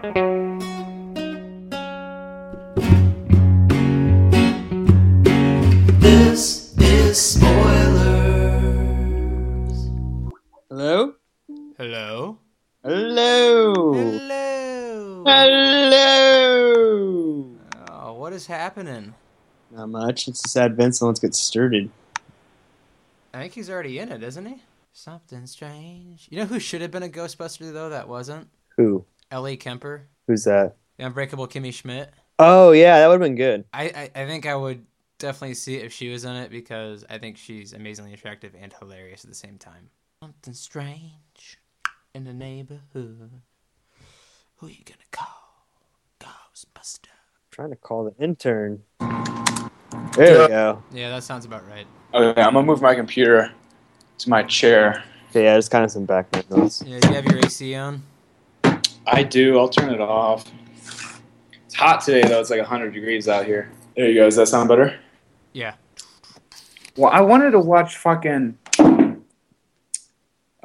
This is spoilers. Hello? Hello. Hello. Hello. Hello. Oh, what is happening? Not much. It's a sad Vincent. Let's get started. I think he's already in it, isn't he? Something strange. You know who should have been a Ghostbuster though? That wasn't Who? Ellie Kemper, Who's that? the Unbreakable Kimmy Schmidt. Oh yeah, that would have been good. I, I I think I would definitely see it if she was in it because I think she's amazingly attractive and hilarious at the same time. Something strange in the neighborhood. Who are you gonna call? Ghostbuster. I'm trying to call the intern. There we go. Yeah, that sounds about right. Oh, okay, I'm gonna move my computer to my chair. Okay, yeah, just kind of some background noise. Yeah, do you have your AC on? I do. I'll turn it off. It's hot today though. It's like 100 degrees out here. There you go. Does that sound better? Yeah. Well, I wanted to watch fucking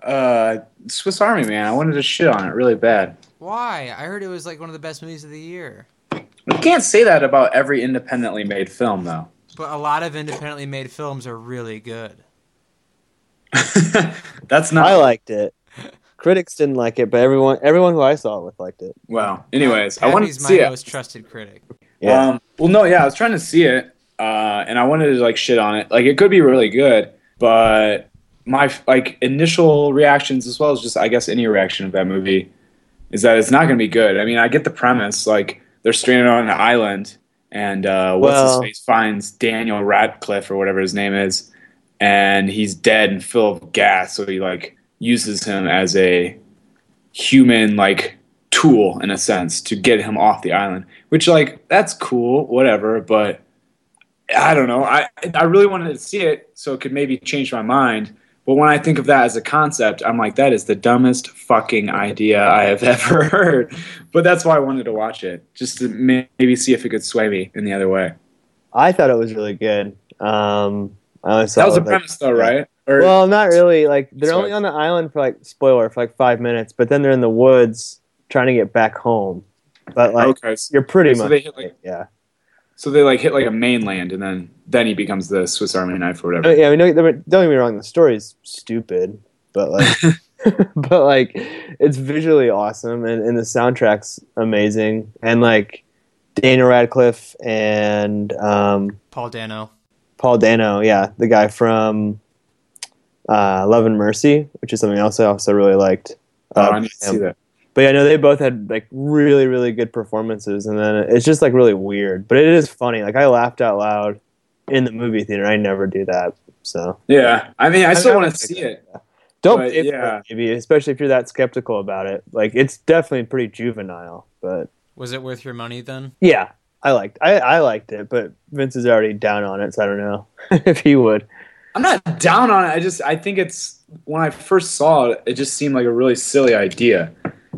uh, Swiss Army Man. I wanted to shit on it really bad. Why? I heard it was like one of the best movies of the year. You can't say that about every independently made film though. But a lot of independently made films are really good. That's not. I liked it. Critics didn't like it, but everyone everyone who I saw it with liked it. well, anyways, I wanted to Pappy's see my it. most trusted critic. Yeah. Um, well, no, yeah, I was trying to see it, uh, and I wanted to like shit on it. Like, it could be really good, but my like initial reactions, as well as just I guess any reaction of that movie, is that it's not going to be good. I mean, I get the premise. Like, they're stranded on an island, and uh, what's Well- his face finds Daniel Radcliffe or whatever his name is, and he's dead and full of gas. So he like uses him as a human like tool in a sense to get him off the island which like that's cool whatever but i don't know. I i really wanted to see it so it could maybe change my mind but when i think of that as a concept i'm like that is the dumbest fucking idea i have ever heard. But that's why i wanted to watch it just to maybe see if it could sway me in the other way. I thought it was really good. Um, I that was the like- premise though right or Well, not really. Like they're Sorry. only on the island for like spoiler for like five minutes, but then they're in the woods trying to get back home. But like okay so, you're pretty So much they hit, like- right, yeah. so they like hit like a mainland and then then he becomes the swiss army knife or I whatever mean, yeah, I mean, don't, don't get me wrong. The story's stupid, but like, but like, it's visually awesome, and, and the soundtrack's amazing, and like Daniel Radcliffe and um, Paul Dano. Paul Dano, yeah, the guy from uh, Love and Mercy, which is something else I also really liked. oh, Uh, i need to see that But yeah, no, they both had like really, really good performances, and then it's just like really weird, but it is funny. Like I laughed out loud in the movie theater. I never do that, so yeah i mean i I've still want to see it don't But, pay for yeah. it, maybe, especially if you're that skeptical about it. Like it's definitely pretty juvenile, but Was it worth your money then? yeah, I liked I, I liked it, but Vince is already down on it, so I don't know if he would. I'm not down on it. I just I think it's when I first saw it, it just seemed like a really silly idea,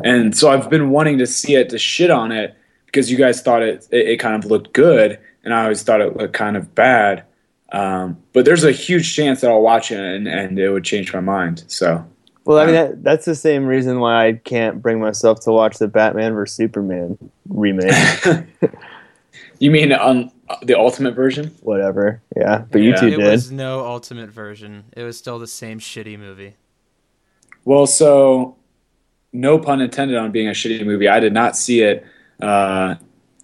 and so I've been wanting to see it to shit on it because you guys thought it it, it kind of looked good, and I always thought it looked kind of bad. Um, but there's a huge chance that I'll watch it and, and it would change my mind. So Well, I mean that, that's the same reason why I can't bring myself to watch the Batman vs Superman remake. you mean on the ultimate version? Whatever, yeah, but you Yeah. two it did. was no ultimate version. It was still the same shitty movie. Well, so no pun intended on being a shitty movie. I did not see it uh,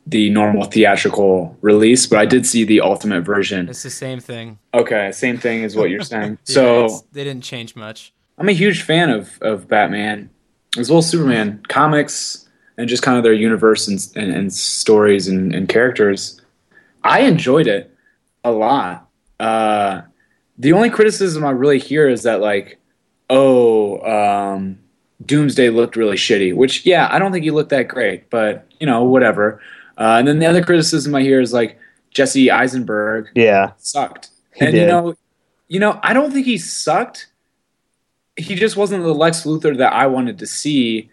the normal theatrical release, but I did see the ultimate version. It's the same thing. Okay, same thing as what you're saying. Yeah, So they didn't change much. I'm a huge fan of of Batman as well as Superman comics and just kind of their universe and and, and stories and, and characters. I enjoyed it a lot. Uh, the only criticism I really hear is that like, oh, um, Doomsday looked really shitty. Which yeah, I don't think he looked that great, but you know whatever. Uh, and then the other criticism I hear is like Jesse Eisenberg Yeah, sucked. And you know, you know, I don't think he sucked. He just wasn't the Lex Luthor that I wanted to see.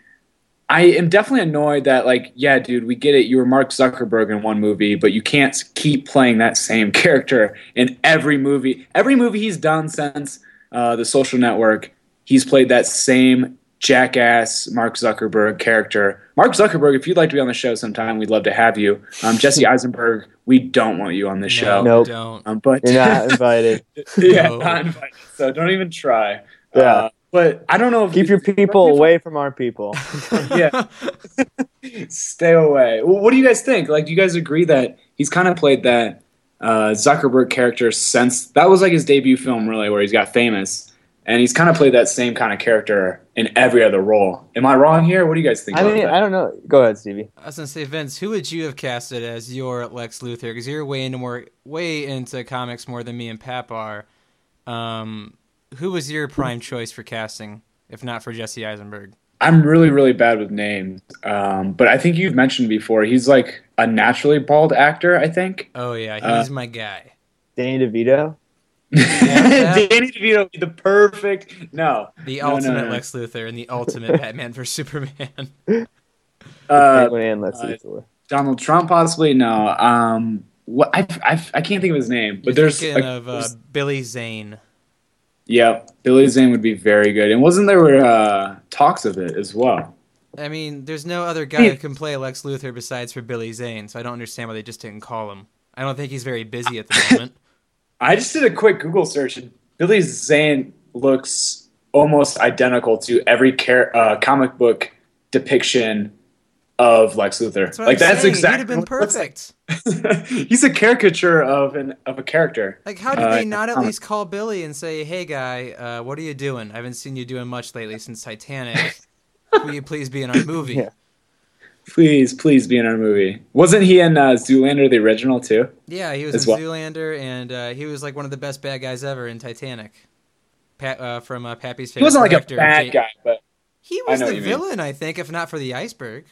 I am definitely annoyed that, like, yeah, dude, we get it. You were Mark Zuckerberg in one movie, but you can't keep playing that same character in every movie. Every movie he's done since uh, The Social Network, he's played that same jackass Mark Zuckerberg character. Mark Zuckerberg, if you'd like to be on the show sometime, we'd love to have you. Um, Jesse Eisenberg, we don't want you on this show. Nope. Don't. Um, but You're not invited. yeah, No. not invited. So don't even try. Yeah. Uh, but I don't know if Keep your people away from our people. yeah. Stay away. Well, what do you guys think? Like, do you guys agree that he's kind of played that uh, Zuckerberg character since that was like his debut film, really, where he's got famous, and he's kind of played that same kind of character in every other role. Am I wrong here? What do you guys think? I mean, that? I don't know. Go ahead, Stevie. I was gonna say, Vince, who would you have casted as your Lex Luthor? Because you're way into more, way into comics more than me and Pap are. Um, who was your prime choice for casting, if not for Jesse Eisenberg? I'm really, really bad with names, um, but I think you've mentioned before he's like a naturally bald actor. I think. Oh yeah, he's Uh, my guy. Danny DeVito. yeah. Danny DeVito would be the perfect. No, The No, no, ultimate no. Lex Luthor and the ultimate Batman for Superman. uh, and Lex uh, Luthor. Donald Trump possibly. No, um, what I, I, I can't think of his name, but You're there's, thinking like, of uh, there's- Billy Zane. Yeah, Billy Zane would be very good. And wasn't there uh, talks of it as well? I mean, there's no other guy who can play Lex Luthor besides for Billy Zane, so I don't understand why they just didn't call him. I don't think he's very busy at the moment. I just did a quick Google search, and Billy Zane looks almost identical to every car- uh, comic book depiction of Lex Luthor. That's like I'm that's saying. exactly He'd have been what he looks like. perfect. He's a caricature of an of a character. Like, how did Uh, they not at comic- least call Billy and say, "Hey, guy, uh, what are you doing? I haven't seen you doing much lately since Titanic. Will you please be in our movie?" Yeah. Please, please be in our movie. Wasn't he in uh, Zoolander the original too? Yeah, he was As in well. Zoolander, and uh, he was like one of the best bad guys ever in Titanic. Pat, uh, from uh, Pappy's favorite He wasn't like a bad guy, but He was the you mean. villain, I think, if not for the iceberg.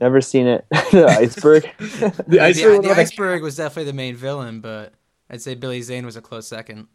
Never seen it. the iceberg. the, The, iceberg the was like- iceberg was definitely the main villain, but I'd say Billy Zane was a close second.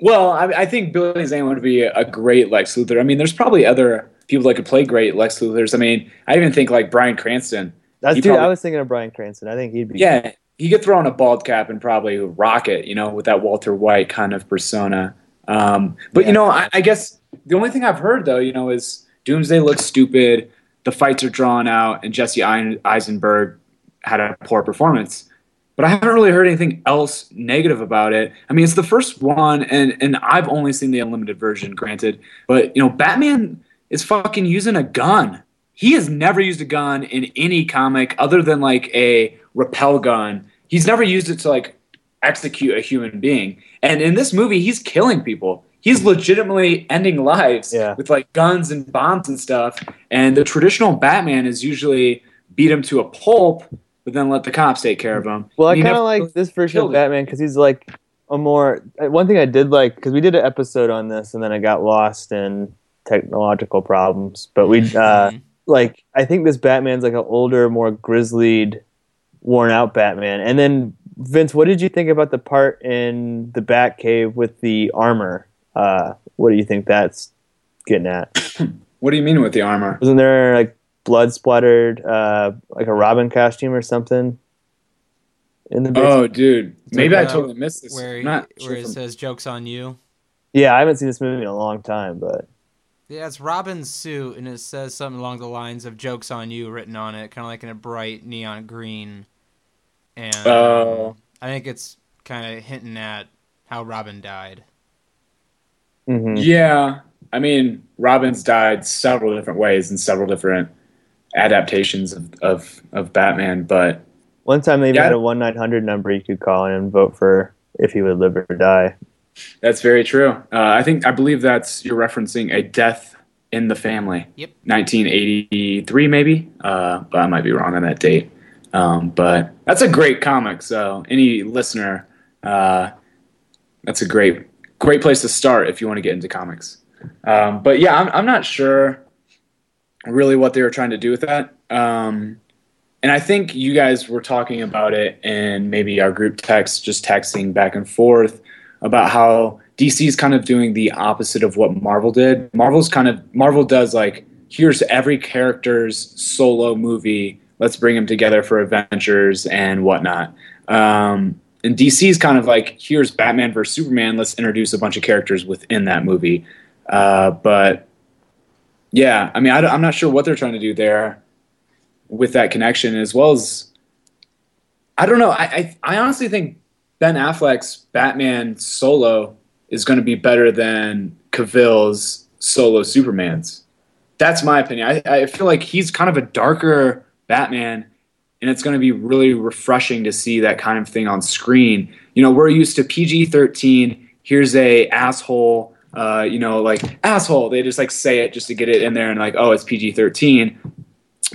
Well, I, I think Billy Zane would be a great Lex Luthor. I mean, there's probably other people that could play great Lex Luthors. I mean, I even think like Bryan Cranston. That's He dude. I was thinking of Bryan Cranston. I think he'd be. Yeah, he could throw on a bald cap and probably rock it, you know, with that Walter White kind of persona. Um, but Yeah. you know, I, I guess the only thing I've heard though, you know, is Doomsday looks stupid. The fights are drawn out, and Jesse Eisenberg had a poor performance. But I haven't really heard anything else negative about it. I mean, it's the first one, and and I've only seen the unlimited version, granted. But you know, Batman is fucking using a gun. He has never used a gun in any comic other than like a repel gun. He's never used it to like execute a human being. And in this movie, he's killing people. He's legitimately ending lives Yeah. with like guns and bombs and stuff. And the traditional Batman is usually beat him to a pulp, but then let the cops take care of him. Well, I kind of like this version of. Batman because he's like a more. One thing I did like because we did an episode on this and then I got lost in technological problems. But we uh, Mhm. like I think this Batman's like an older, more grizzled, worn out Batman. And then Vince, what did you think about the part in the Batcave with the armor? Uh, what do you think that's getting at? What do you mean with the armor? Wasn't there like blood splattered, uh, like a Robin costume or something? In the basement? Oh, dude. Maybe I totally missed this. where I'm not where it sure. says "jokes on you." yeah, I haven't seen this movie in a long time, but Yeah, it's Robin's suit, and it says something along the lines of "jokes on you" written on it, kind of like in a bright neon green. And Oh. I think it's kind of hinting at how Robin died. Mhm. Yeah, I mean, Robin's died several different ways in several different adaptations of of, of Batman, but one time they even Yeah. had a one nine hundred number you could call in and vote for if he would live or die. that's very true. Uh, I think I believe that's you're referencing a death in the family. Yep. 1983, maybe. Uh, but I might be wrong on that date. Um, but that's a great comic. So any listener, uh, that's a great great place to start if you want to get into comics. Um, but yeah, I'm, I'm not sure really what they were trying to do with that. Um, and I think you guys were talking about it and maybe our group text, just texting back and forth about how DC is kind of doing the opposite of what Marvel did. Marvel's kind of Marvel does like here's every character's solo movie. Let's bring them together for adventures and whatnot. Um, and DC's kind of like here's Batman versus Superman. Let's introduce a bunch of characters within that movie. Uh, but yeah, I mean, I, am not sure what they're trying to do there with that connection, as well as I don't know. I, I, I honestly think Ben Affleck's Batman solo is going to be better than Cavill's solo Superman's. That's my opinion. I, I feel like he's kind of a darker Batman, and it's going to be really refreshing to see that kind of thing on screen. You know, we're used to PG 13. Here's a asshole uh, you know, like asshole. They just like say it just to get it in there and like, oh, it's PG thirteen.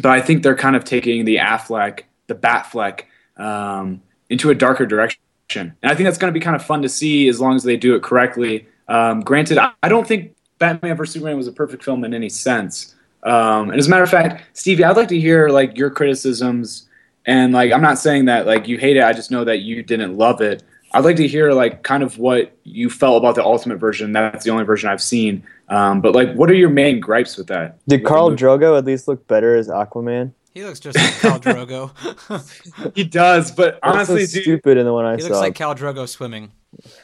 But I think they're kind of taking the Affleck, the Batfleck, um, into a darker direction, and I think that's going to be kind of fun to see as long as they do it correctly. Um, granted, I don't think Batman vs Superman was a perfect film in any sense. Um, and as a matter of fact, Stevie, I'd like to hear like your criticisms. And like, I'm not saying that like you hate it. I just know that you didn't love it. I'd like to hear like kind of what you felt about the ultimate version. That's the only version I've seen. Um, but like, what are your main gripes with that? Did With Carl? Drogo at least look better as Aquaman? He looks just like Khal Drogo. He does, but honestly, That's so dude, stupid in the one I he saw. looks like Khal Drogo swimming.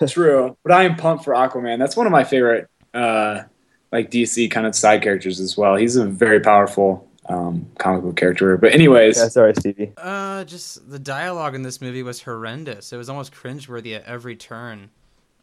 true. But I am pumped for Aquaman. That's one of my favorite, uh, like DC kind of side characters as well. He's a very powerful um, comic book character. But anyways, yeah, sorry, Stevie. Uh, just the dialogue in this movie was horrendous. It was almost cringeworthy at every turn.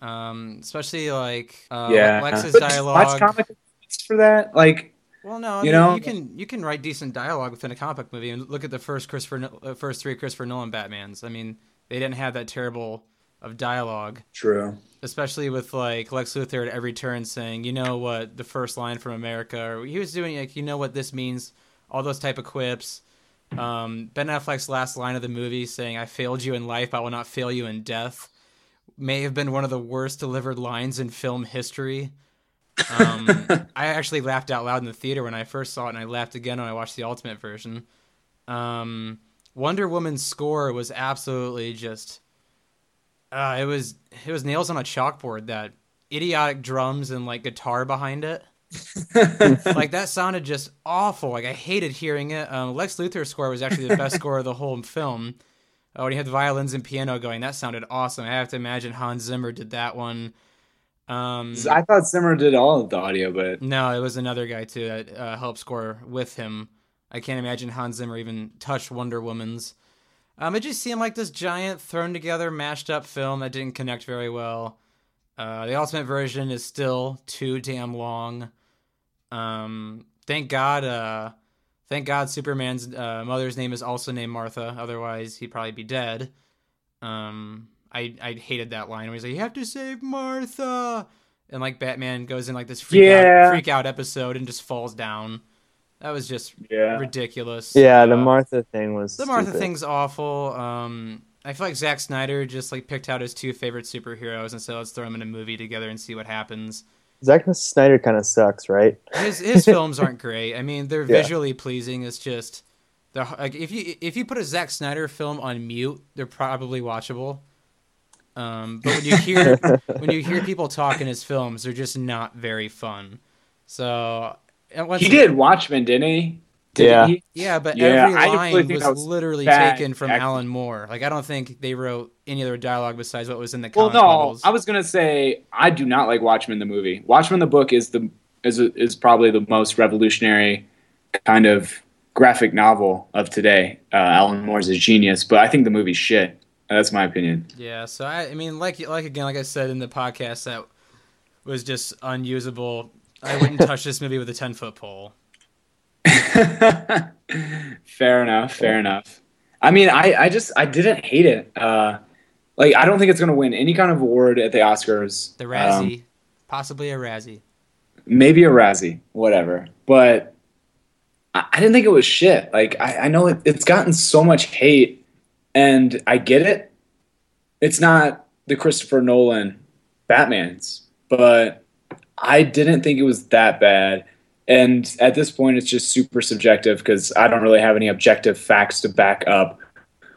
Um, especially like uh, yeah, Lex's But dialogue. Watch comic books for that. Like, Well, no, I You mean, know? you can you can write decent dialogue within a comic book movie. And look at the first Christopher, No- uh, first three Christopher Nolan Batman's. I mean, they didn't have that terrible of dialogue, true. especially with like Lex Luthor at every turn saying, "You know what?" The first line from America, or he was doing like, "You know what this means?" All those type of quips. Um, ben Affleck's last line of the movie saying, "I failed you in life, but I will not fail you in death," may have been one of the worst delivered lines in film history. Um, I actually laughed out loud in the theater when I first saw it, and I laughed again when I watched the Ultimate version. Um, Wonder Woman's score was absolutely just. Uh, it was it was nails on a chalkboard. That idiotic drums and like guitar behind it. like that sounded just awful. Like I hated hearing it. Um, Lex Luthor's score was actually the best score of the whole film. Oh, when he had the violins and piano going, that sounded awesome. I have to imagine Hans Zimmer did that one. Um, I thought Zimmer did all of the audio, but no, it was another guy too that uh, helped score with him. I can't imagine Hans Zimmer even touched Wonder Woman's. Um, it just seemed like this giant thrown together, mashed up film that didn't connect very well. Uh, the ultimate version is still too damn long. Um, thank God. Uh, thank God, Superman's uh, mother's name is also named Martha. Otherwise, he'd probably be dead. Um, I I hated that line where he's like, "You have to save Martha," and like Batman goes in like this freak Yeah. out freak out episode and just falls down. That was just yeah. ridiculous. Yeah, the Uh, Martha thing was. the Martha stupid. thing's awful. Um, I feel like Zack Snyder just like picked out his two favorite superheroes and said, "Let's throw them in a movie together and see what happens." Zack Snyder kind of sucks, right? His his films aren't great. I mean, they're Yeah. visually pleasing. It's just they're like if you if you put a Zack Snyder film on mute, they're probably watchable. Um, but when you hear when you hear people talk in his films, they're just not very fun. So He did Watchmen, didn't he? Yeah. he? Yeah, but Yeah, every I really line was, was literally taken from. Alan Moore. Like I don't think they wrote any other dialogue besides what was in the Well, no, bubbles. I was gonna say I do not like Watchmen the movie. Watchmen the book is the is is probably the most revolutionary kind of graphic novel of today. Uh, Alan Moore's a genius, but I think the movie's shit. That's my opinion. Yeah, so I, I mean, like like again, like I said in the podcast, that was just unusable. I wouldn't touch this movie with a ten foot pole. fair enough. Fair enough. I mean, I, I just I didn't hate it. Uh, like I don't think it's gonna win any kind of award at the Oscars. The Um, Razzie, possibly a Razzie. maybe a Razzie, whatever. But I, I didn't think it was shit. Like I, I know it, it's gotten so much hate, and I get it. It's not the Christopher Nolan Batman's, but I didn't think it was that bad. And at this point, it's just super subjective because I don't really have any objective facts to back up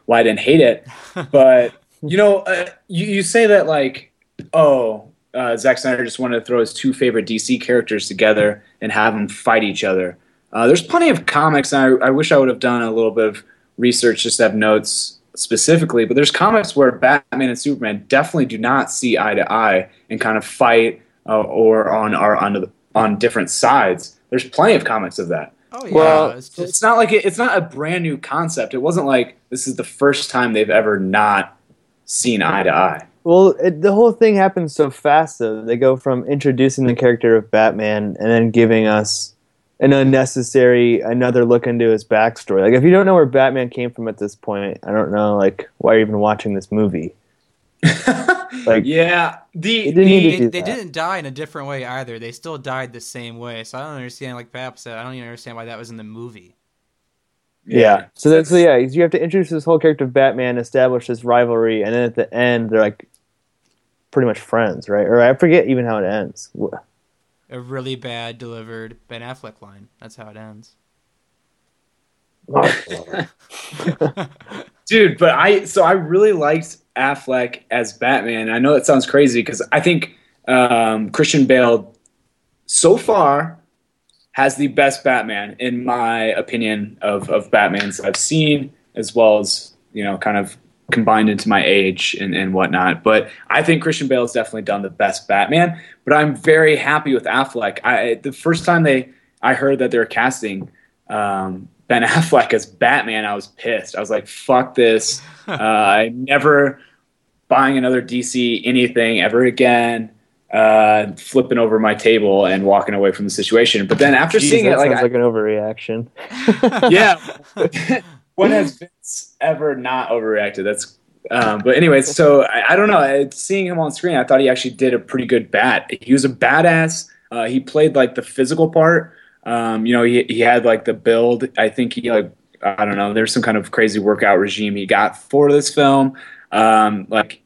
why I didn't hate it. But you know, uh, you, you say that like, oh, uh, Zack Snyder just wanted to throw his two favorite DC characters together and have them fight each other. Uh, there's plenty of comics, and I, I wish I would have done a little bit of research just to have notes specifically. But there's comics where Batman and Superman definitely do not see eye to eye and kind of fight uh, or on are under the on different sides. There's plenty of comics of that. Oh yeah, Well, it's just it's not like it, it's not a brand new concept. It wasn't like this is the first time they've ever not seen eye to eye. Well, it, the whole thing happens so fast, though. They go from introducing the character of Batman and then giving us an unnecessary another look into his backstory. Like, if you don't know where Batman came from at this point, I don't know, like, why you're even watching this movie. Like, yeah, the, didn't the they that. didn't die in a different way either. They still died the same way. So I don't understand. Like Pap said, I don't even understand why that was in the movie. yeah. So that's so yeah. You have to introduce this whole character of Batman, establish this rivalry, and then at the end, they're like pretty much friends, right? Or I forget even how it ends. A really bad delivered Ben Affleck line. That's how it ends. dude. But I so I really liked Affleck as Batman. I know that sounds crazy because I think um, Christian Bale so far has the best Batman in my opinion of of Batmans I've seen, as well as you know, kind of combined into my age and, and whatnot. But I think Christian Bale has definitely done the best Batman. But I'm very happy with Affleck. I the first time they I heard that they were casting um, Ben Affleck as Batman, I was pissed. I was like, "Fuck this! Uh, I'm never buying another DC anything ever again." Uh, flipping over my table and walking away from the situation. But then after Jeez, seeing that it, like, sounds I- like an overreaction. yeah. when has Vince ever not overreacted? That's. Um, but anyways, so I, I don't know. I- Seeing him on screen, I thought he actually did a pretty good bat. He was a badass. Uh, he played like the physical part. Um, you know, he he had like the build. I think he like I don't know. There's some kind of crazy workout regime he got for this film. Um, like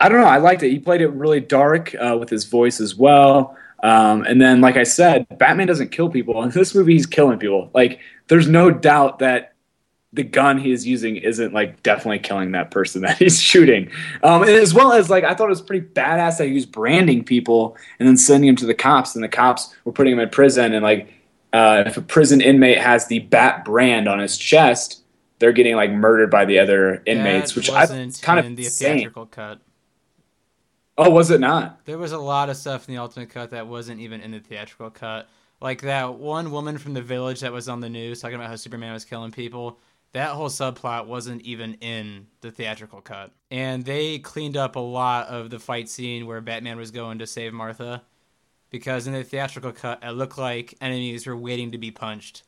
I don't know. I liked it. He played it really dark uh, with his voice as well. Um, and then, like I said, Batman doesn't kill people. In this movie, he's killing people. Like, there's no doubt that the gun he is using isn't like definitely killing that person that he's shooting. Um, as well as like, I thought it was pretty badass that he was branding people and then sending them to the cops, and the cops were putting him in prison. And like, uh, if a prison inmate has the bat brand on his chest, they're getting like murdered by the other inmates, That which I kind of the insane. theatrical cut. Oh, was it not? There was a lot of stuff in the ultimate cut that wasn't even in the theatrical cut. Like that one woman from the village that was on the news talking about how Superman was killing people. That whole subplot wasn't even in the theatrical cut. And they cleaned up a lot of the fight scene where Batman was going to save Martha. Because in the theatrical cut, it looked like enemies were waiting to be punched.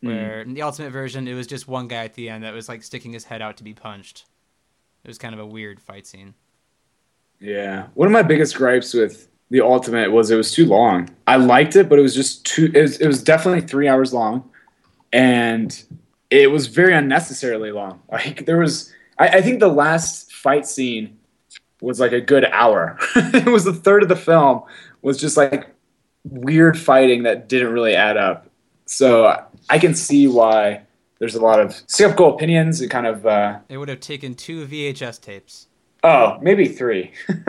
Hmm. Where in the ultimate version, it was just one guy at the end that was like sticking his head out to be punched. It was kind of a weird fight scene. Yeah. One of my biggest gripes with the Ultimate was it was too long. I liked it, but it was just too. It was, it was definitely three hours long, and it was very unnecessarily long. Like there was, I, I think the last fight scene was like a good hour. it was the third of the film was just like weird fighting that didn't really add up. So I can see why there's a lot of skeptical opinions and kind of. Uh, It would have taken two VHS tapes. oh, maybe three.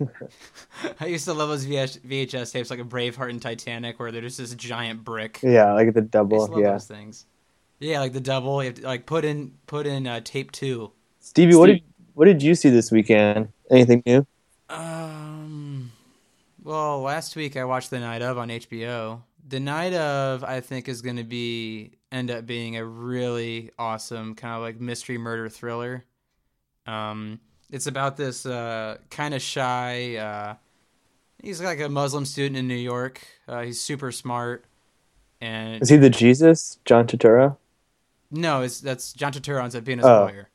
I used to love those VH- VHS tapes like a Braveheart and Titanic where they're just this giant brick. Yeah, like the used double. to love Yeah. those things. Yeah, like the double. You have to like put in put in uh, tape two. Stevie, what Steve- did what did you see this weekend? Anything new? Um, well, last week I watched The Night of on HBO. The Night of I think is going to be end up being a really awesome kind of like mystery murder thriller. Um, it's about this uh, kind of shy. Uh, he's like a Muslim student in New York. Uh, he's super smart, and Is he the Jesus, John Turturro? no, it's that's John Turturro ends up being his Oh. lawyer.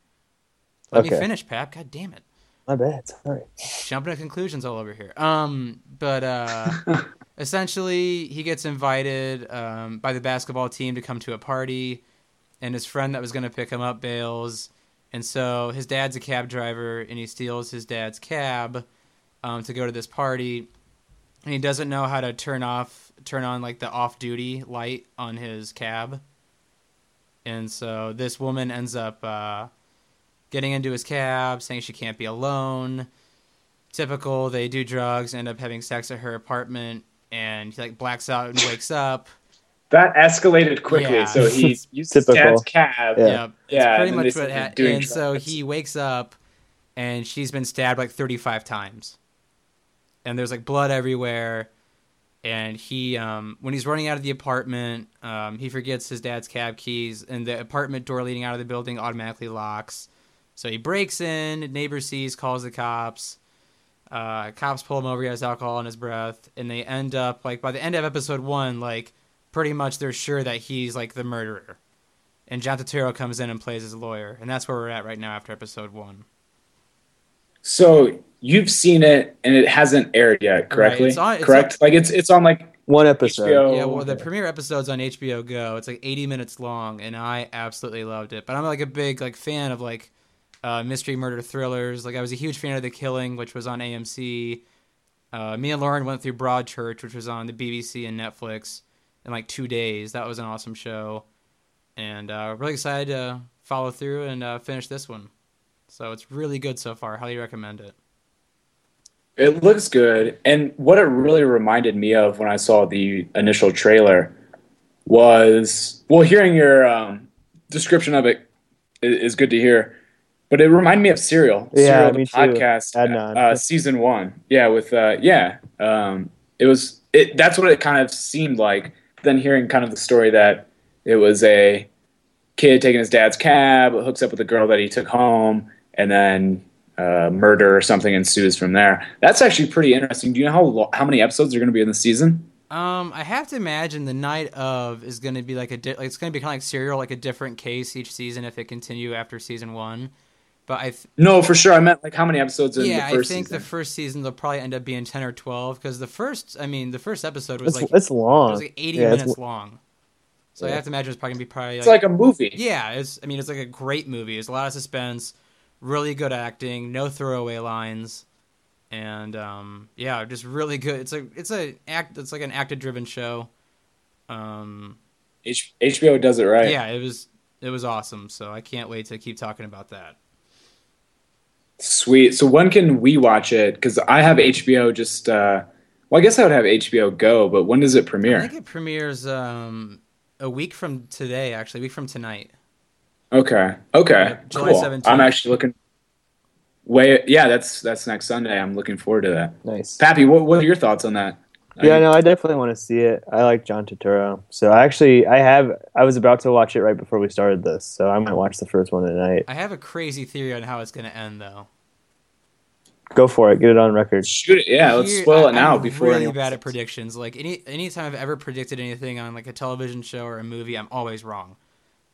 Let me finish, Pap. God damn it. My bad. Sorry. jumping to conclusions all over here. Um, but uh, essentially, he gets invited um, by the basketball team to come to a party, and his friend that was going to pick him up bails, and so his dad's a cab driver, and he steals his dad's cab um, to go to this party, and he doesn't know how to turn off, turn on like the off-duty light on his cab, and so this woman ends up. Uh, getting into his cab, saying she can't be alone. Typical, they do drugs, end up having sex at her apartment, and he like blacks out and wakes up. That escalated quickly. Yeah. So he used his Typical. dad's cab. Yeah. Yeah, it's Yeah, pretty much what happened. doing And so he wakes up, and she's been stabbed like 35 times. and there's like blood everywhere. And he, um, when he's running out of the apartment, um, he forgets his dad's cab keys, and the apartment door leading out of the building automatically locks. So he breaks in, neighbor sees, calls the cops. Uh, cops pull him over. He has alcohol in his breath, and they end up like by the end of episode one, like pretty much they're sure that he's like the murderer. And John Turturro comes in and plays his lawyer, and that's where we're at right now after episode one. So you've seen it and it hasn't aired yet, correctly? it's on- it's Correct. like it's it's on like One episode. HBO. Yeah, well, the premiere episode's on HBO Go. It's like 80 minutes long, and I absolutely loved it. But I'm like a big like fan of like uh, mystery murder thrillers. Like I was a huge fan of The Killing, which was on AMC. Uh, me and Lauren went through Broadchurch, which was on the BBC and Netflix in like two days. That was an awesome show, and uh, really excited to follow through and uh, finish this one. So it's really good so far. Highly recommend it. It looks good. And what it really reminded me of when I saw the initial trailer was well, hearing your um, description of it is, is good to hear. But it reminded me of Serial. Yeah, Serial, the too. podcast, Adnan. uh, season one. Yeah, with uh, yeah, um, it was. It that's what it kind of seemed like. Then hearing kind of the story that it was a kid taking his dad's cab, hooks up with a girl that he took home, and then uh, murder or something ensues from there. That's actually pretty interesting. Do you know how lo- how many episodes are going to be in the season? Um, I have to imagine the night of is going to be like a di- like it's going to be kind of like serial, like a different case each season if it continue after season one. But I th- No, for sure. I meant like how many episodes in yeah, the first I think season. the first season they'll probably end up being ten or twelve because the first, I mean, the first episode was It's, like it's long. it was like eighty Yeah, minutes lo- long. So I have to imagine it's probably gonna be probably it's like a movie. yeah, it's I mean it's like a great movie. It's a lot of suspense, really good acting, no throwaway lines, and um, yeah, just really good. It's like it's a act. It's like an actor driven show. Um, H- HBO does it right. yeah, it was it was awesome. So I can't wait to keep talking about that. Sweet. So when can we watch it? Because I have HBO. Just uh, well, I guess I would have HBO Go, but when does it premiere? I think it premieres um, a week from today. Actually, a week from tonight. Okay. Okay. Yeah, July cool. 17th. I'm actually looking. Way yeah, that's that's next Sunday. I'm looking forward to that. nice. Pappy, what what are your thoughts on that? Yeah, no, I definitely want to see it. I like John Turturro, so I actually I have I was about to watch it right before we started this, so I might watch the first one tonight. I have a crazy theory on how it's going to end, though. Go for it, get it on record. Shoot it. Yeah, let's Here- spoil I- it now I'm before really anyone bad at predictions. Like any anytime I've ever predicted anything on like a television show or a movie, I'm always wrong.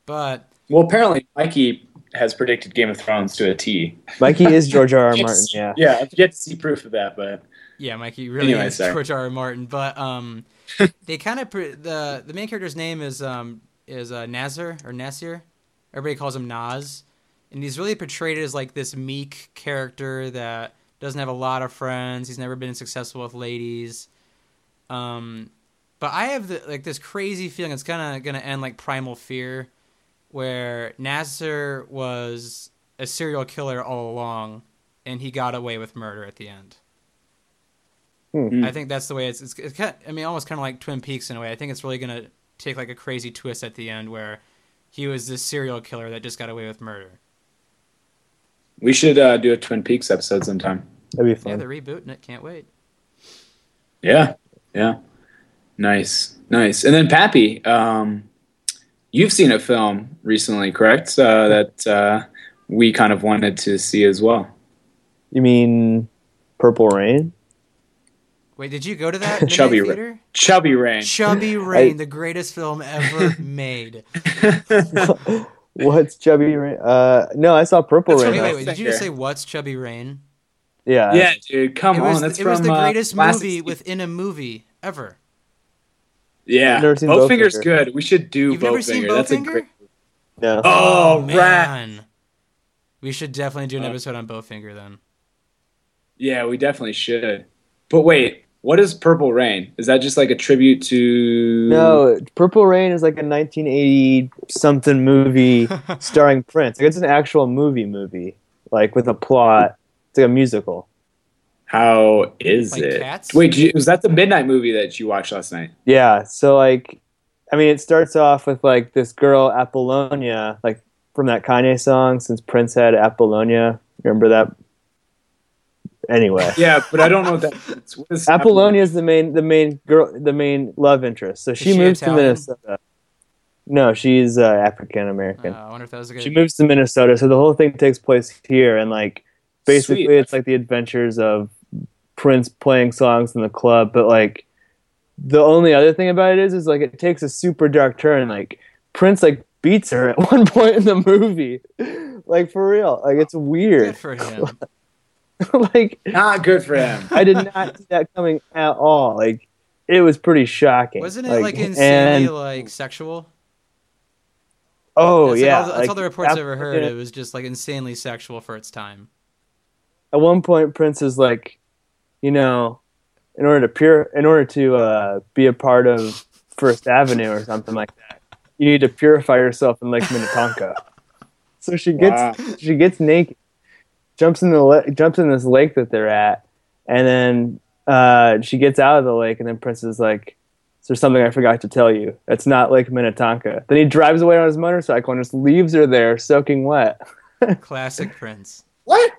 But Well, apparently Mikey has predicted Game of Thrones to a T. Mikey is George R. R. Martin. Yeah, Yeah, I've yet to see proof of that, but yeah, Mikey really Anyway. George R. R. Martin. But um, they kind of pre- the the main character's name is um is uh, Nazir or Nasir. Everybody calls him Naz, and he's really portrayed as like this meek character that doesn't have a lot of friends. He's never been successful with ladies. Um, but I have the, like this crazy feeling it's kind of gonna end like Primal Fear, where Nasser was a serial killer all along, and he got away with murder at the end. Hmm. I think that's the way it's. It's, it's kind I mean, almost kind of like Twin Peaks in a way. I think it's really gonna take like a crazy twist at the end where he was this serial killer that just got away with murder. we should uh, do a Twin Peaks episode sometime. that'd be Yeah, fun. they're rebooting it. Can't wait. Yeah, yeah, nice, nice. And then Pappy, um, you've seen a film recently, correct? Uh, that uh, we kind of wanted to see as well. you mean Purple Rain? Wait, did you go to that Chubby Ra- theater? Chubby Rain. Chubby Rain, the greatest film ever made. What's Chubby Rain? Uh, no, I saw Purple That's Rain. Wait, wait, wait. Did you just say what's Chubby Rain? Yeah, yeah, dude, come it on. was, That's it from was the uh, greatest Classic movie Steve- within a movie ever. Yeah, Never seen Bowfinger's Bowfinger. good. We should do You've never seen Bowfinger. That's a great. no. Oh, rat. man. We should definitely do an Uh, episode on Bowfinger then. Yeah, we definitely should. But wait, what is Purple Rain? Is that just like a tribute to? No, Purple Rain is like a 1980 something movie starring Prince. Like it's an actual movie movie, like with a plot. It's like a musical. How is Like it? Cats? Wait, did you, was that the midnight movie that you watched last night? Yeah, so like, I mean, it starts off with like this girl Apollonia, like from that Kanye song. Since Prince had Apollonia, remember that? Anyway, Yeah, but I don't know what that means. What is Apollonia is the main the main girl the main love interest. So she she moves to Minnesota. No, she's uh, African American. Uh, I wonder if that was a good. she moves to Minnesota, so the whole thing takes place here, and like basically Sweet. it's like the adventures of Prince playing songs in the club. But like the only other thing about it is, is like it takes a super dark turn. Like Prince like beats her at one point in the movie, like for real. Like it's Good weird. for him. like Not good for him. I did not see that coming at all. Like it was pretty shocking. Wasn't it like, insanely and- like sexual? oh that's like yeah, all the, that's like, all the reports I've ever after- heard. It was just like insanely sexual for its time. at one point Prince is like, you know, in order to pure, in order to uh, be a part of First Avenue or something like that, you need to purify yourself in Lake Minnetonka. so she gets Wow. she gets naked, jumps in the la- jumps in this lake that they're at, and then uh, she gets out of the lake, and then Prince is like. There's something I forgot to tell you. It's not Lake Minnetonka. Then he drives away on his motorcycle and just leaves her there soaking wet. Classic Prince. What?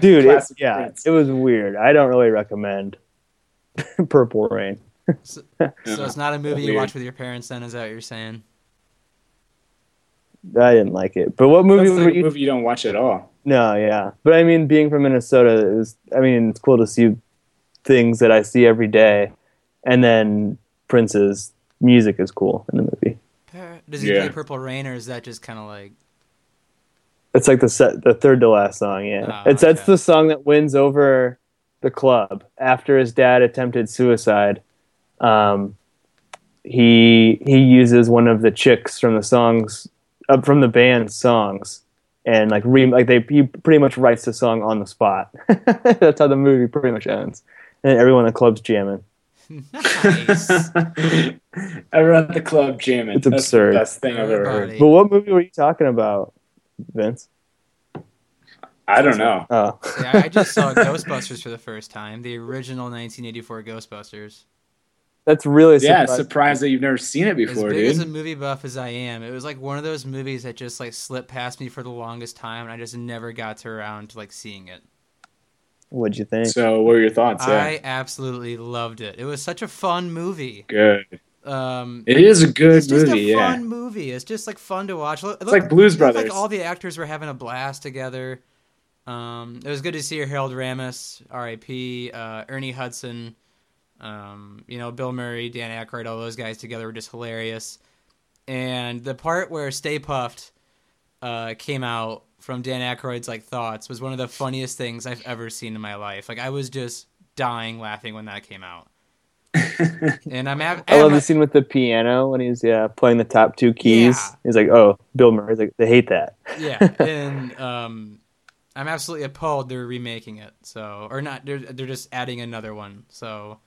Dude, it, yeah, Prince. it was weird. I don't really recommend Purple Rain. So, so it's not a movie you watch with your parents. Then is that what you're saying? I didn't like it. But what movie That's were like a you? movie you don't watch at all. No, yeah. But I mean, being from Minnesota is. I mean, it's cool to see things that I see every day, and then Prince's music is cool in the movie. Does he Yeah. play Purple Rain, or is that just kind of like? It's like the set, the third to last song. Yeah, Oh, it's that's the song that wins over the club after his dad attempted suicide. Um, he he uses one of the chicks from the songs, uh, from the band's songs, and like re like they he pretty much writes the song on the spot. that's how the movie pretty much ends, and everyone in the club's jamming. Nice. Everyone at the club jamming. It's That's absurd. the best thing I've ever heard. But what movie were you talking about, Vince? I don't know. Oh, Yeah, I just saw Ghostbusters for the first time. The original 1984 Ghostbusters. That's really Yeah, surprising. surprised that you've never seen it before, As before, big as a movie buff as I am, it was like one of those movies that just like slipped past me for the longest time, and I just never got to around to like seeing it. What'd you think? So, what were your thoughts? Yeah, I absolutely loved it. It was such a fun movie. good. Um, It is a good it's just movie. a Yeah, fun movie. It's just like fun to watch. It's like Blues Brothers. Like all the actors were having a blast together. Um, it was good to see Harold Ramis, R.I.P., uh, Ernie Hudson, um, you know, Bill Murray, Dan Aykroyd, all those guys together were just hilarious. And the part where Stay Puft uh, came out from Dan Aykroyd's like thoughts was one of the funniest things I've ever seen in my life. Like I was just dying laughing when that came out. and I'm, av- I love the scene with the piano when he's yeah playing the top two keys. Yeah. He's like, "Oh, Bill Murray's like they hate that." yeah, and um, I'm absolutely appalled they're remaking it. So, or not, they're they're just adding another one. So,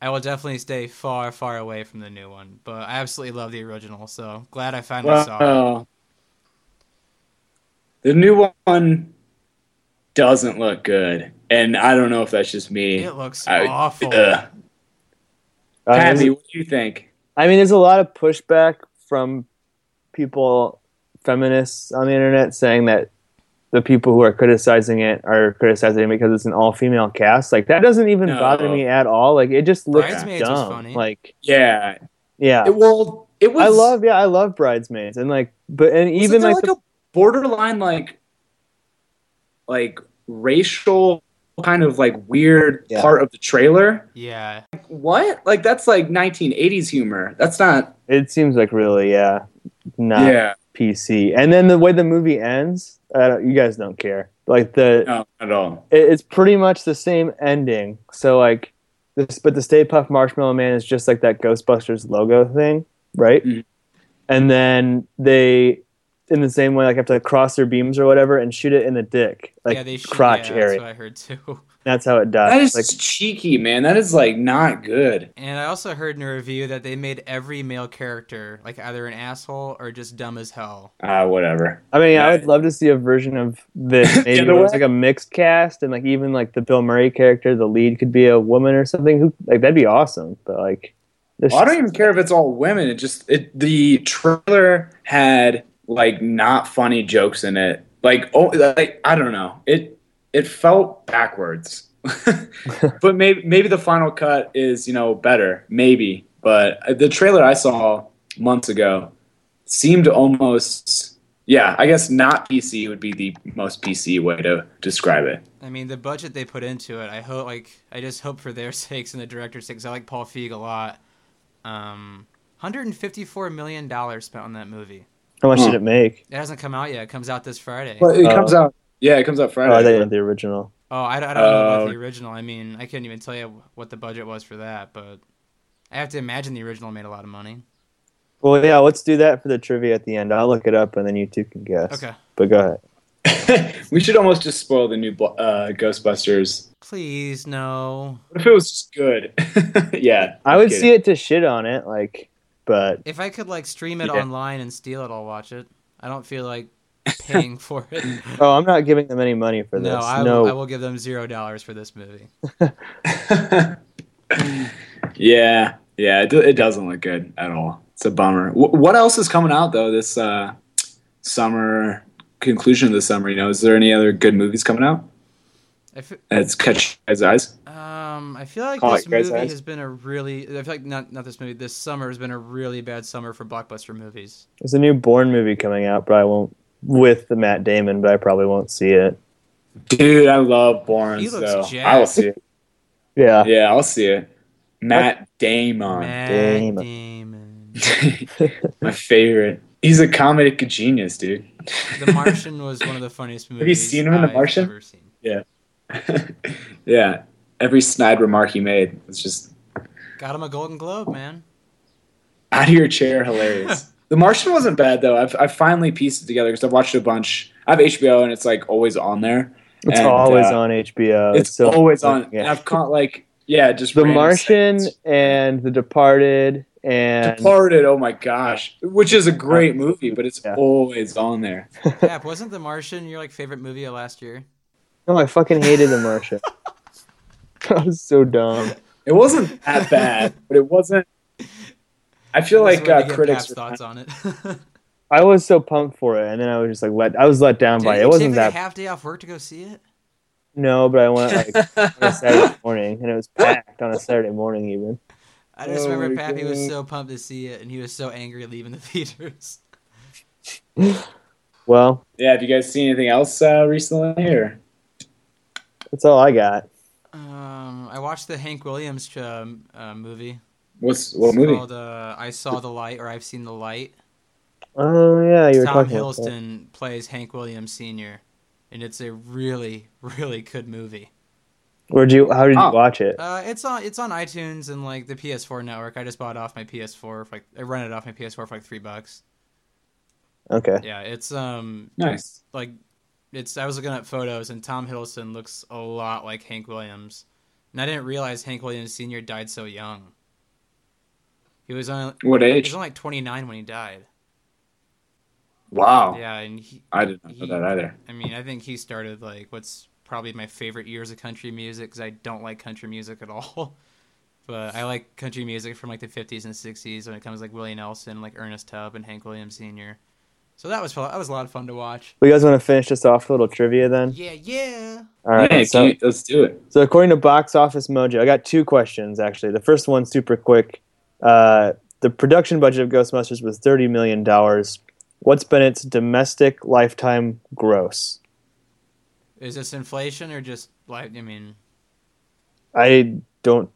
I will definitely stay far, far away from the new one. But I absolutely love the original. So glad I finally saw it. the new one doesn't look good, and I don't know if that's just me. It looks I- awful. Ugh. Uh, there's- Patty, what do you think? I mean, there's a lot of pushback from people, feminists on the internet, saying that the people who are criticizing it are criticizing it because it's an all-female cast. Like that doesn't even No. bother me at all. Like it just looks Bridesmaids was dumb. funny. Like Yeah, yeah, it, well, it was. I love yeah, I love bridesmaids and like, but and Wasn't even there like, like, the, a borderline like like racial kind of like weird Yeah. part of the trailer yeah, Like, what like that's like 1980s humor that's not it seems like really yeah, not yeah PC. And then the way the movie ends, I don't, you guys don't care. Like the no at all it, it's pretty much the same ending. So like this, but the Stay Puft Marshmallow Man is just like that Ghostbusters logo thing, right? Mhm. And then they, in the same way, like have to cross their beams or whatever and shoot it in the dick, like yeah, they should, crotch yeah, area. That's what I heard too. That's how it dies. that is like cheeky man that is like not good And I also heard in a review that they made every male character like either an asshole or just dumb as hell. ah whatever I mean, I Yeah. would love to see a version of this. Maybe Get where it's away. like a mixed cast, and like even like the Bill Murray character, the lead could be a woman or something. Who like that'd be awesome. But like, this well, i don't even care if it's all women it just it the trailer had like not funny jokes in it like oh like i don't know it it felt backwards but maybe maybe the final cut is you know better, maybe. But the trailer I saw months ago seemed almost yeah. I guess not PC would be the most PC way to describe it. I mean, the budget they put into it, I hope, like, I just hope for their sakes and the director's sakes. I like Paul Feig a lot. Um, 154 million dollars spent on that movie. How much Huh. did it make? It hasn't come out yet. It comes out this Friday. But it Oh. comes out. Yeah, it comes out Oh, I Friday. thought the original. Oh, I, I don't know about Oh. the original. I mean, I couldn't even tell you what the budget was for that, but I have to imagine the original made a lot of money. Well, yeah, let's do that for the trivia at the end. I'll look it up and then you two can guess. Okay. But go ahead. we should almost just spoil the new uh, Ghostbusters. Please, no. What if it was just good? yeah, I would see it to shit on it, like, but If I could, like, stream it Yeah. online and steal it, I'll watch it. I don't feel like paying for it. oh, I'm not giving them any money for this. No, I, no, will, I will give them zero dollars for this movie. yeah, yeah, it, it doesn't look good at all. It's a bummer. Wh- what else is coming out though this uh, summer? Conclusion of the summer. You know, is there any other good movies coming out? I That's catch your guys' eyes. Um, I feel like Call this movie eyes. has been a really. I feel like not not this movie. This summer has been a really bad summer for blockbuster movies. there's a new Bourne movie coming out, but I won't with the Matt Damon, but I probably won't see it. Dude, I love Bourne. He looks so jacked. I will see it. Yeah. Yeah, I'll see it. Matt Damon, Matt Damon. Damon. my favorite. He's a comedic genius, dude. The Martian was one of the funniest movies. Have you seen him in The I've Martian? ever seen. yeah, every snide remark he made was just Got him a Golden Globe, man. out of your chair, hilarious. The Martian wasn't bad though. I've I've finally pieced it together because I've watched a bunch. I have HBO and it's like always on there. It's And, always uh, on HBO. It's so always on. Yeah. And I've caught like yeah, just The Martian segments. and The Departed and Departed. Oh my gosh, which is a great movie, but it's Yeah. always on there. yeah, wasn't The Martian your like favorite movie of last year? no, I fucking hated The Martian. I was so dumb. It wasn't that bad, but it wasn't. I feel I like uh, critics Pap's thoughts on it. I was so pumped for it, and then I was just like let. I was let down by it. It wasn't that a half day off work to go see it? no, but I went like on a Saturday morning, and it was packed on a Saturday morning even. I just Oh remember my Pappy was so pumped to see it, and he was so angry leaving the theaters. Well, Yeah, have you guys seen anything else uh, recently? Here, that's all I got. Um, I watched the Hank Williams um, uh, movie. What's what it's movie? Called uh, I Saw the Light or I've Seen the Light. Oh yeah, you were Tom talking about that. Hiddleston plays Hank Williams Sr. and it's a really, really good movie. Where'd you? How did you Oh. watch it? Uh, it's on it's on iTunes and like the PS4 network. I just bought it off my PS4 for like I rented it off my PS4 for like three bucks. Okay. Yeah, it's um Nice. like it's I was looking at photos and Tom Hiddleston looks a lot like Hank Williams. And I didn't realize Hank Williams Sr. died so young. He was on What age? he was only like 29 when he died. Wow, Yeah, and he, I didn't know that either. I mean, I think he started like what's probably my favorite years of country music because I don't like country music at all. But I like country music from like the 50s and 60s when it comes to, like Willie Nelson, like Ernest Tubb, and Hank Williams Sr. So that was fun. That was a lot of fun to watch. Well, you guys want to finish this off with a little trivia then? Yeah, yeah. All right. yeah, so, let's do it. so according to Box Office Mojo, I got two questions actually. The first one's super quick. Uh, the production budget of Ghostbusters was thirty million dollars. What's been its domestic lifetime gross? Is this inflation or just like I mean? I don't.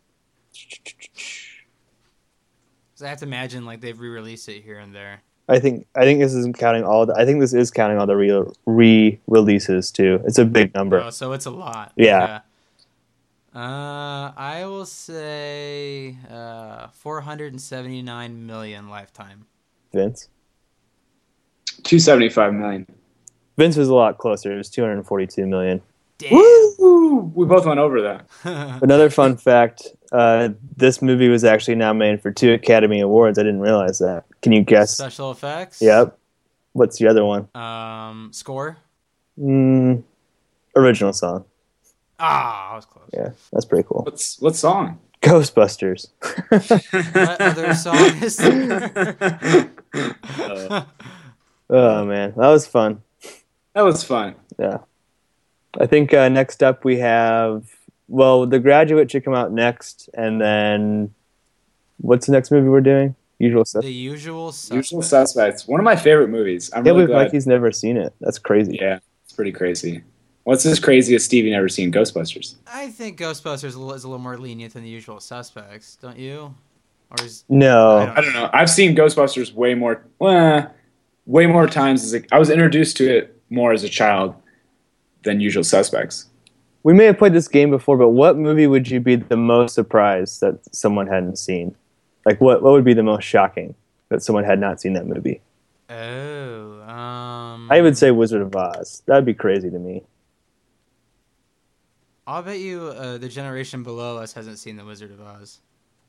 'cause I have to imagine like they've re-released it here and there. I think I think this isn't counting all. The, I think this is counting all the re re releases too. It's a big number. Oh, so it's a lot. Yeah. Okay. Uh, I will say uh, 479 million lifetime. Vince. Two seventy five million. Vince was a lot closer. It was two hundred forty-two million. Damn. Woo! We both went over that. Another fun fact: uh, this movie was actually nominated for two Academy Awards. I didn't realize that. Can you guess? Special effects. Yep. What's the other one? Um, score. Mm, original song. Ah, I was close. Yeah, that's pretty cool. What's what song? Ghostbusters. What other song is there? Uh, oh man, that was fun. that was fun. Yeah. I think uh, next up we have well, The Graduate should come out next, and then what's the next movie we're doing? Usual stuff. The usual suspect. Usual Suspects. One of my favorite movies. I'm Can't really believe glad. Mikey's never seen it. That's crazy. Yeah, it's pretty crazy. What's this craziest Steve you've ever seen? Ghostbusters. I think Ghostbusters is a little, is a little more lenient than the usual suspects, don't you? Or is No, I don't- I don't know. I've seen Ghostbusters way more, well, way more times. As a, I was introduced to it more as a child than Usual Suspects. we may have played this game before, but what movie would you be the most surprised that someone hadn't seen? Like, what what would be the most shocking that someone had not seen that movie? Oh, um, I would say Wizard of Oz. That'd be crazy to me. I'll bet you uh, the generation below us hasn't seen The Wizard of Oz.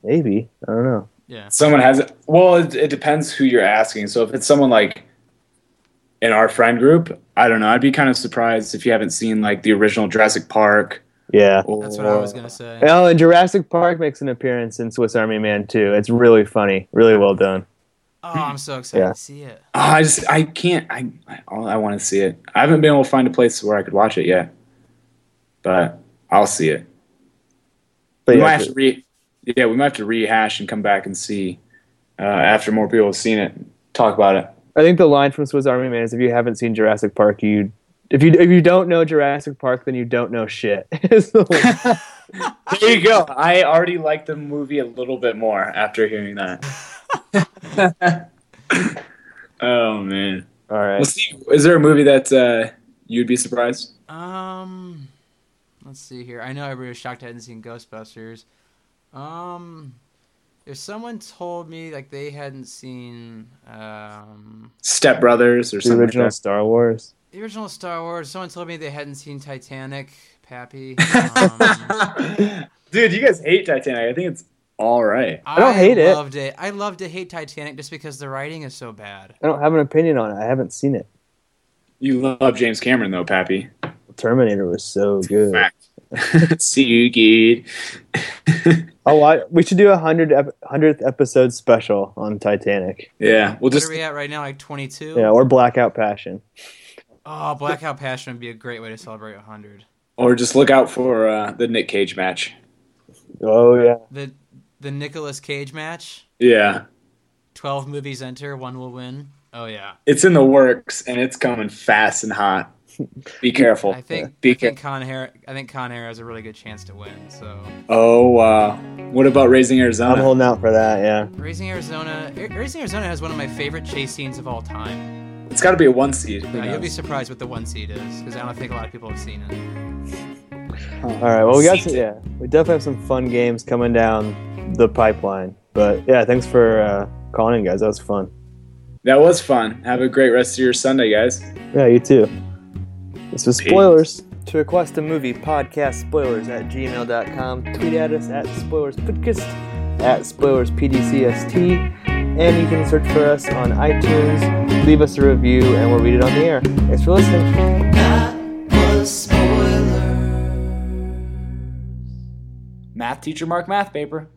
Maybe I don't know. Yeah. Someone has it. Well, it, it depends who you're asking. So if it's someone like in our friend group, I don't know. I'd be kind of surprised if you haven't seen like the original Jurassic Park. Yeah. Or, That's what I was gonna say. Oh, and Jurassic Park makes an appearance in Swiss Army Man too. It's really funny, really well done. Oh, I'm so excited Yeah. to see it. Oh, I just I can't. I I, I want to see it. I haven't been able to find a place where I could watch it yet, but I'll see it. But we yeah, might have to re, yeah, we might have to rehash and come back and see uh, after more people have seen it. Talk about it. I think the line from Swiss Army Man is if you haven't seen Jurassic Park, you if you if you don't know Jurassic Park, then you don't know shit. The. There you go. I already like the movie a little bit more after hearing that. oh man. All right. Well, Steve, is there a movie that uh, you'd be surprised? Um, let's see here. I know everybody was shocked I hadn't seen Ghostbusters. Um, if someone told me like they hadn't seen um Step Brothers or The something original like Star Wars. the original Star Wars, someone told me they hadn't seen Titanic, Pappy. Um. Dude, you guys hate Titanic. I think it's all right. I don't hate it. I Loved it. I love to hate Titanic just because the writing is so bad. I don't have an opinion on it. I haven't seen it. You love James Cameron though, Pappy. Terminator was so good. Fact. See you, good. Oh, I, we should do a hundred ep- hundredth episode special on Titanic. yeah, we'll What just are we at right now? Like 22? Yeah, or Blackout Passion. Oh, Blackout Passion would be a great way to celebrate 100. or just look out for uh, the Nick Cage match. Oh yeah. The the Nicolas Cage match. Yeah, 12 movies enter, one will win. Oh yeah. it's in the works and it's coming fast and hot. Be careful. I think Be I think careful. Con Air I think Con Air has a really good chance to win. So Oh wow. What about Raising Arizona? I'm holding out for that. Yeah. Raising Arizona, Raising Arizona has one of my favorite chase scenes of all time. It's got to be a one seed. Who Uh, you'll be surprised what the one seed is because I don't think a lot of people have seen it. All right. Well, we got some, yeah. We definitely have some fun games coming down the pipeline. But yeah, thanks for uh, calling in, guys. That was fun. That was fun. Have a great rest of your Sunday, guys. Yeah, you too. This was Peace. Spoilers. To request a movie, podcast spoilers at gmail.com. Tweet at us at spoilerspodcast, at spoilers pdcst. And you can search for us on iTunes, leave us a review, and we'll read it on the air. Thanks for listening. That was spoiler. Math teacher, mark math paper.